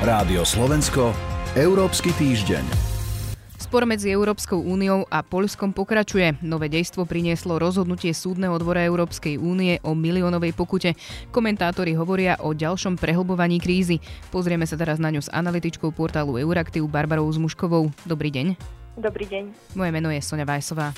Rádio Slovensko, Európsky týždeň. Spor medzi Európskou úniou a Poľskom pokračuje. Nové dejstvo prinieslo rozhodnutie Súdneho dvora Európskej únie o miliónovej pokute. Komentátori hovoria o ďalšom prehlbovaní krízy. Pozrieme sa teraz na ňu s analytičkou portálu Euraktiv Barbarou Zmuškovou. Dobrý deň. Dobrý deň. Moje meno je Sonja Vajsová.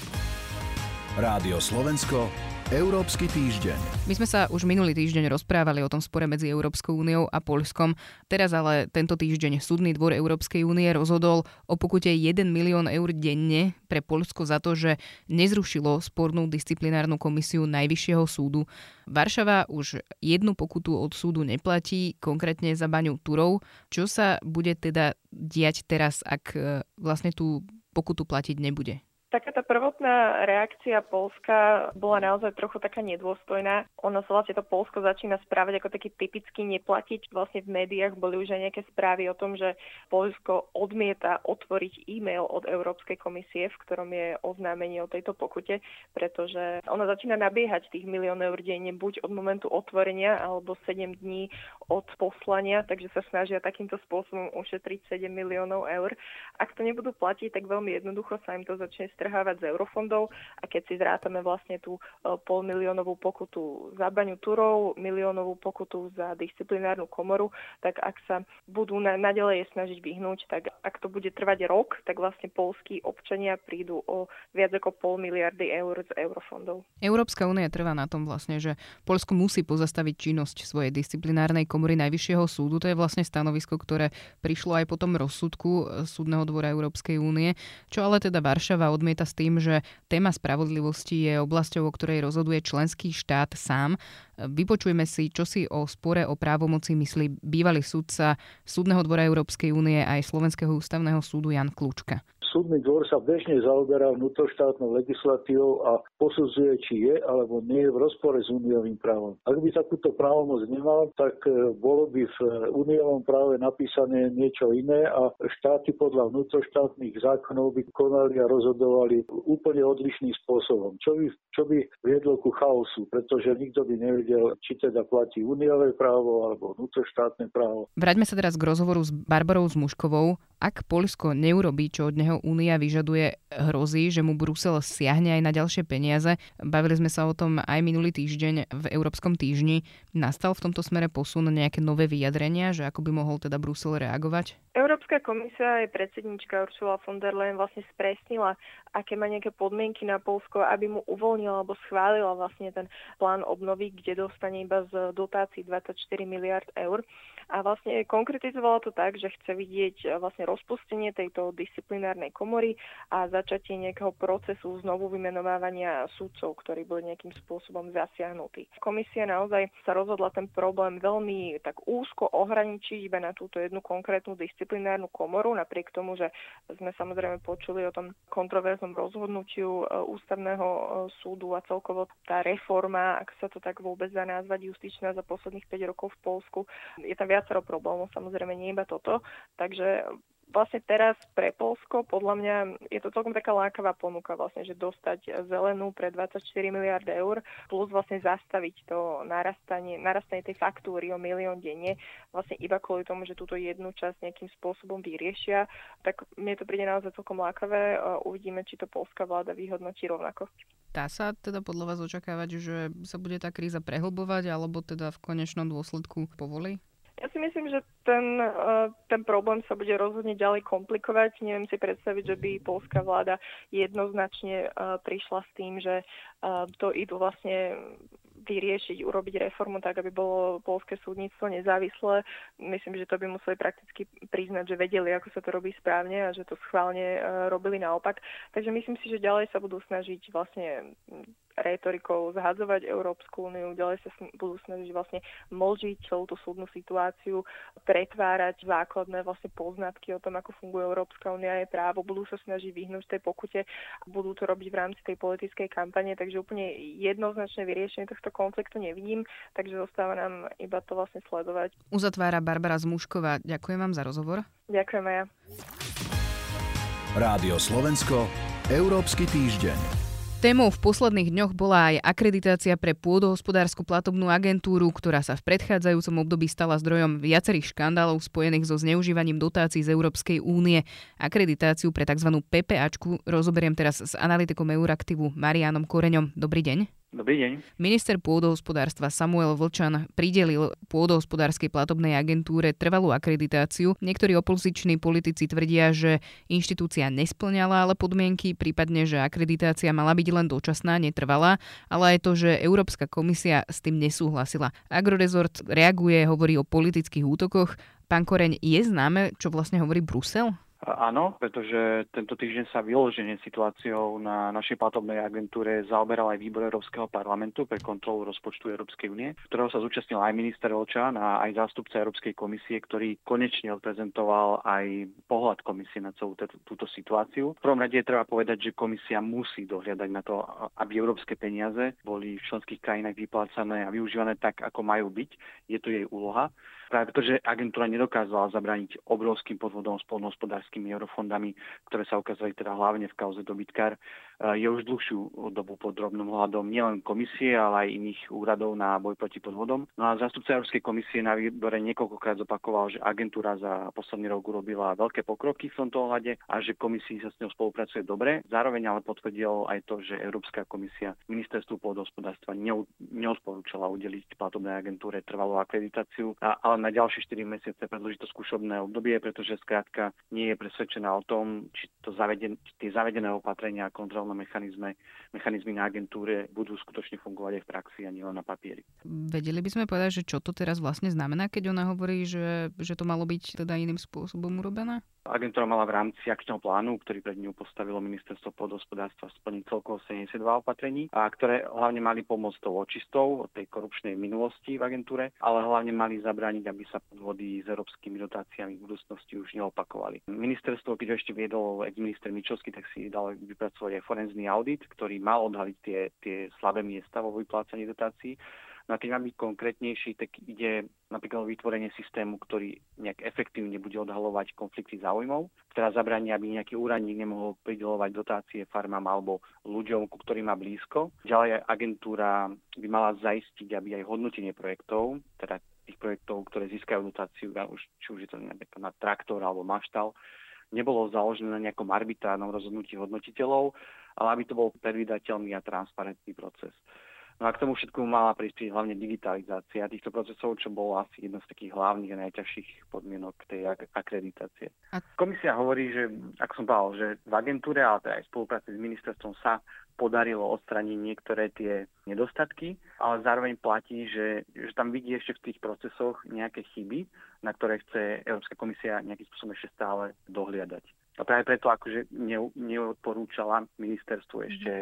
Rádio Slovensko, Európsky týždeň. My sme sa už minulý týždeň rozprávali o tom spore medzi Európskou úniou a Poľskom. Teraz ale tento týždeň Súdny dvor Európskej únie rozhodol o pokute 1 milión eur denne pre Poľsko za to, že nezrušilo spornú disciplinárnu komisiu Najvyššieho súdu. Varšava už jednu pokutu od súdu neplatí, konkrétne za baňu Turov. Čo sa bude teda diať teraz, ak e, vlastne tú pokutu platiť nebude? Taká tá prvotná reakcia Polska bola naozaj trochu taká nedôstojná. Ono sa vlastne to Polsko začína správať ako taký typicky neplatiť. Vlastne v médiách boli už aj nejaké správy o tom, že Polsko odmieta otvoriť e-mail od Európskej komisie, v ktorom je oznámenie o tejto pokute, pretože ona začína nabiehať tých milión eur denne buď od momentu otvorenia alebo 7 dní od poslania, takže sa snažia takýmto spôsobom ušetriť 7 miliónov eur. Ak to nebudú platiť, tak veľmi jednoducho sa im to začne strhávať z eurofondov a keď si zrátame vlastne tú e, polmiliónovú pokutu za baňu turov, miliónovú pokutu za disciplinárnu komoru, tak ak sa budú na, naďalej snažiť vyhnúť, tak ak to bude trvať rok, tak vlastne polskí občania prídu o viac ako pol miliardy eur z eurofondov. Európska únia trvá na tom vlastne, že Polsko musí pozastaviť činnosť svojej disciplinárnej komory Najvyššieho súdu. To je vlastne stanovisko, ktoré prišlo aj po tom rozsudku e, Súdneho dvora Európskej únie, čo ale teda Varšava odmieta odmieta s tým, že téma spravodlivosti je oblasťou, o ktorej rozhoduje členský štát sám. Vypočujeme si, čo si o spore o právomoci myslí bývalý sudca Súdneho dvora Európskej únie aj Slovenského ústavného súdu Jan Klučka súdny dvor sa bežne zaoberá vnútroštátnou legislatívou a posudzuje, či je alebo nie je v rozpore s úniovým právom. Ak by takúto právomoc nemal, tak e, bolo by v úniovom práve napísané niečo iné a štáty podľa vnútroštátnych zákonov by konali a rozhodovali úplne odlišným spôsobom, čo by, čo by viedlo ku chaosu, pretože nikto by nevedel, či teda platí úniové právo alebo vnútroštátne právo. Vráťme sa teraz k rozhovoru s Barbarou Zmuškovou. Ak Polsko neurobí, čo od neho únia vyžaduje, hrozí, že mu Brusel siahne aj na ďalšie peniaze. Bavili sme sa o tom aj minulý týždeň v Európskom týždni. Nastal v tomto smere posun nejaké nové vyjadrenia, že ako by mohol teda Brusel reagovať? Európska komisia aj predsednička Ursula von der Leyen vlastne spresnila, aké má nejaké podmienky na Polsko, aby mu uvoľnila alebo schválila vlastne ten plán obnovy, kde dostane iba z dotácií 24 miliard eur. A vlastne konkretizovala to tak, že chce vidieť vlastne rozpustenie tejto disciplinárnej komory a začatie nejakého procesu znovu vymenovávania súdcov, ktorí boli nejakým spôsobom zasiahnutí. Komisia naozaj sa rozhodla ten problém veľmi tak úzko ohraničiť iba na túto jednu konkrétnu disciplinárnu komoru, napriek tomu, že sme samozrejme počuli o tom kontroverznom rozhodnutiu e, ústavného e, súdu a celkovo tá reforma, ak sa to tak vôbec dá nazvať, justičná za posledných 5 rokov v Polsku. Je tam viacero problémov, samozrejme nie iba toto. Takže vlastne teraz pre Polsko, podľa mňa je to celkom taká lákavá ponuka vlastne, že dostať zelenú pre 24 miliard eur plus vlastne zastaviť to narastanie, narastanie tej faktúry o milión denne vlastne iba kvôli tomu, že túto jednu časť nejakým spôsobom vyriešia, tak mne to príde naozaj celkom lákavé. Uvidíme, či to polská vláda vyhodnotí rovnako. Dá sa teda podľa vás očakávať, že sa bude tá kríza prehlbovať alebo teda v konečnom dôsledku povolí? Ja si myslím, že ten, eh, ten problém sa bude rozhodne ďalej komplikovať. Neviem si predstaviť, že by polská vláda jednoznačne eh, prišla s tým, že eh, to idú vlastne vyriešiť, urobiť reformu tak, aby bolo polské súdnictvo nezávislé. Myslím, že to by museli prakticky priznať, že vedeli, ako sa to robí správne a že to schválne robili naopak. Takže myslím si, že ďalej sa budú snažiť vlastne retorikou zhadzovať Európsku úniu, ďalej sa budú snažiť vlastne mlžiť celú tú súdnu situáciu, pretvárať základné vlastne poznatky o tom, ako funguje Európska únia je právo, budú sa snažiť vyhnúť tej pokute, budú to robiť v rámci tej politickej kampane, takže úplne jednoznačné vyriešenie tohto konfliktu nevidím, takže zostáva nám iba to vlastne sledovať. Uzatvára Barbara Zmušková. Ďakujem vám za rozhovor. Ďakujem aj ja. Rádio Slovensko, Európsky týždeň. Témou v posledných dňoch bola aj akreditácia pre pôdohospodárskú platobnú agentúru, ktorá sa v predchádzajúcom období stala zdrojom viacerých škandálov spojených so zneužívaním dotácií z Európskej únie. Akreditáciu pre tzv. PPAčku rozoberiem teraz s analytikom Euraktivu Marianom Koreňom. Dobrý deň. Dobrý deň. Minister pôdohospodárstva Samuel Vlčan pridelil pôdohospodárskej platobnej agentúre trvalú akreditáciu. Niektorí opoziční politici tvrdia, že inštitúcia nesplňala ale podmienky, prípadne, že akreditácia mala byť len dočasná, netrvalá, ale aj to, že Európska komisia s tým nesúhlasila. Agrorezort reaguje, hovorí o politických útokoch. Pán Koreň, je známe, čo vlastne hovorí Brusel? Áno, pretože tento týždeň sa vyloženie situáciou na našej platobnej agentúre zaoberal aj výbor Európskeho parlamentu pre kontrolu rozpočtu Európskej únie, ktorého sa zúčastnil aj minister Olčan a aj zástupca Európskej komisie, ktorý konečne odprezentoval aj pohľad komisie na celú túto situáciu. V prvom rade je treba povedať, že komisia musí dohľadať na to, aby európske peniaze boli v členských krajinách vyplácané a využívané tak, ako majú byť. Je to jej úloha práve preto, že agentúra nedokázala zabrániť obrovským podvodom s polnohospodárskymi eurofondami, ktoré sa ukázali teda hlavne v kauze dobytkár, Eh, je už dlhšiu dobu pod drobným hľadom nielen komisie, ale aj iných úradov na boj proti podvodom. No a zástupca Európskej komisie na výbore niekoľkokrát zopakoval, že agentúra za posledný rok urobila veľké pokroky v tomto ohľade a že komisii sa s ňou spolupracuje dobre. Zároveň ale potvrdil aj to, že Európska komisia ministerstvu pôdohospodárstva neodporúčala udeliť platobnej agentúre trvalú akreditáciu, ale na ďalšie 4 mesiace predloží to skúšobné obdobie, pretože skrátka nie je presvedčená o tom, či to zaveden, tie zavedené opatrenia a kontrolné kontrolné mechanizmy, mechanizmy na agentúre budú skutočne fungovať aj v praxi a nielen na papieri. Vedeli by sme povedať, že čo to teraz vlastne znamená, keď ona hovorí, že, že to malo byť teda iným spôsobom urobené? Agentúra mala v rámci akčného plánu, ktorý pred ňou postavilo ministerstvo podhospodárstva splniť celkovo 72 opatrení, a ktoré hlavne mali pomôcť tou očistou od tej korupčnej minulosti v agentúre, ale hlavne mali zabrániť, aby sa podvody s európskymi dotáciami v budúcnosti už neopakovali. Ministerstvo, keď ešte viedol ex-minister Mičovský, tak si dal vypracovať aj forenzný audit, ktorý mal odhaliť tie, tie slabé miesta vo vyplácaní dotácií No a keď mám byť konkrétnejší, tak ide napríklad o vytvorenie systému, ktorý nejak efektívne bude odhalovať konflikty záujmov, ktorá zabráni, aby nejaký úradník nemohol pridelovať dotácie farmám alebo ľuďom, ku ktorým má blízko. Ďalej agentúra by mala zaistiť, aby aj hodnotenie projektov, teda tých projektov, ktoré získajú dotáciu, či už je to na traktor alebo maštal, nebolo založené na nejakom arbitrárnom rozhodnutí hodnotiteľov, ale aby to bol predvydateľný a transparentný proces. No a k tomu všetkomu mala prispieť hlavne digitalizácia týchto procesov, čo bolo asi jedna z takých hlavných a najťažších podmienok tej ak- akreditácie. Komisia hovorí, že, ako som povedal, že v agentúre, ale teda aj v spolupráci s ministerstvom sa podarilo odstraniť niektoré tie nedostatky, ale zároveň platí, že, že tam vidí ešte v tých procesoch nejaké chyby, na ktoré chce Európska komisia nejakým spôsobom ešte stále dohliadať. A práve preto akože ne, neodporúčala ministerstvu mhm. ešte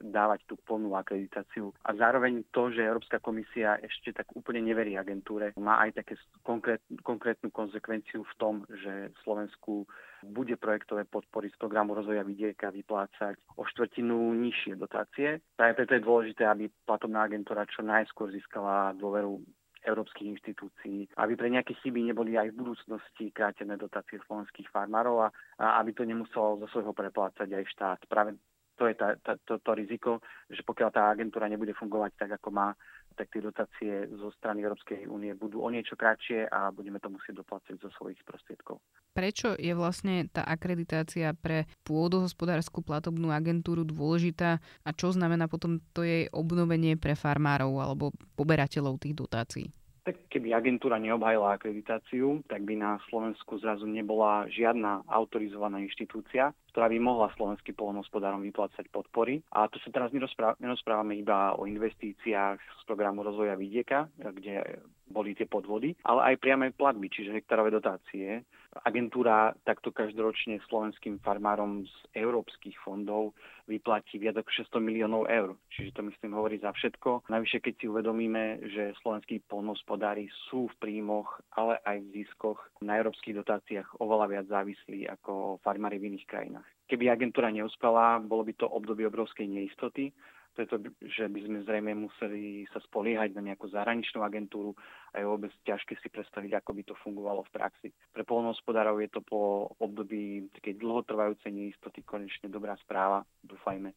dávať tú plnú akreditáciu. A zároveň to, že Európska komisia ešte tak úplne neverí agentúre, má aj také konkrét, konkrétnu konsekvenciu v tom, že Slovensku bude projektové podpory z programu rozvoja vidieka vyplácať o štvrtinu nižšie dotácie. Práve preto je dôležité, aby platobná agentúra čo najskôr získala dôveru európskych inštitúcií, aby pre nejaké chyby neboli aj v budúcnosti krátené dotácie slovenských farmárov a, a aby to nemuselo zo svojho preplácať aj štát. Práve to je tá, tá, to, to riziko, že pokiaľ tá agentúra nebude fungovať tak, ako má, tak tie dotácie zo strany Európskej únie budú o niečo kratšie a budeme to musieť doplácať zo svojich prostriedkov. Prečo je vlastne tá akreditácia pre pôdohospodárskú platobnú agentúru dôležitá a čo znamená potom to jej obnovenie pre farmárov alebo poberateľov tých dotácií? Tak keby agentúra neobhajila akreditáciu, tak by na Slovensku zrazu nebola žiadna autorizovaná inštitúcia, ktorá by mohla slovenským polnohospodárom vyplácať podpory. A tu sa teraz nerozprávame iba o investíciách z programu rozvoja vidieka, kde boli tie podvody, ale aj priame platby, čiže hektárové dotácie. Agentúra takto každoročne slovenským farmárom z európskych fondov vyplatí viac ako 600 miliónov eur. Čiže to myslím hovorí za všetko. Navyše, keď si uvedomíme, že slovenskí polnohospodári sú v príjmoch, ale aj v ziskoch na európskych dotáciách oveľa viac závislí ako farmári v iných krajinách. Keby agentúra neúspela, bolo by to obdobie obrovskej neistoty pretože by sme zrejme museli sa spoliehať na nejakú zahraničnú agentúru a je vôbec ťažké si predstaviť, ako by to fungovalo v praxi. Pre polnohospodárov je to po období takej dlhotrvajúcej neistoty konečne dobrá správa, dúfajme.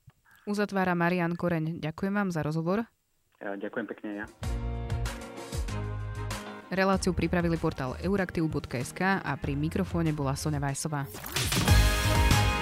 Uzatvára Marian Koreň. Ďakujem vám za rozhovor. Ďakujem pekne ja. Reláciu pripravili portál euraktiv.sk a pri mikrofóne bola Sonja Vajsová.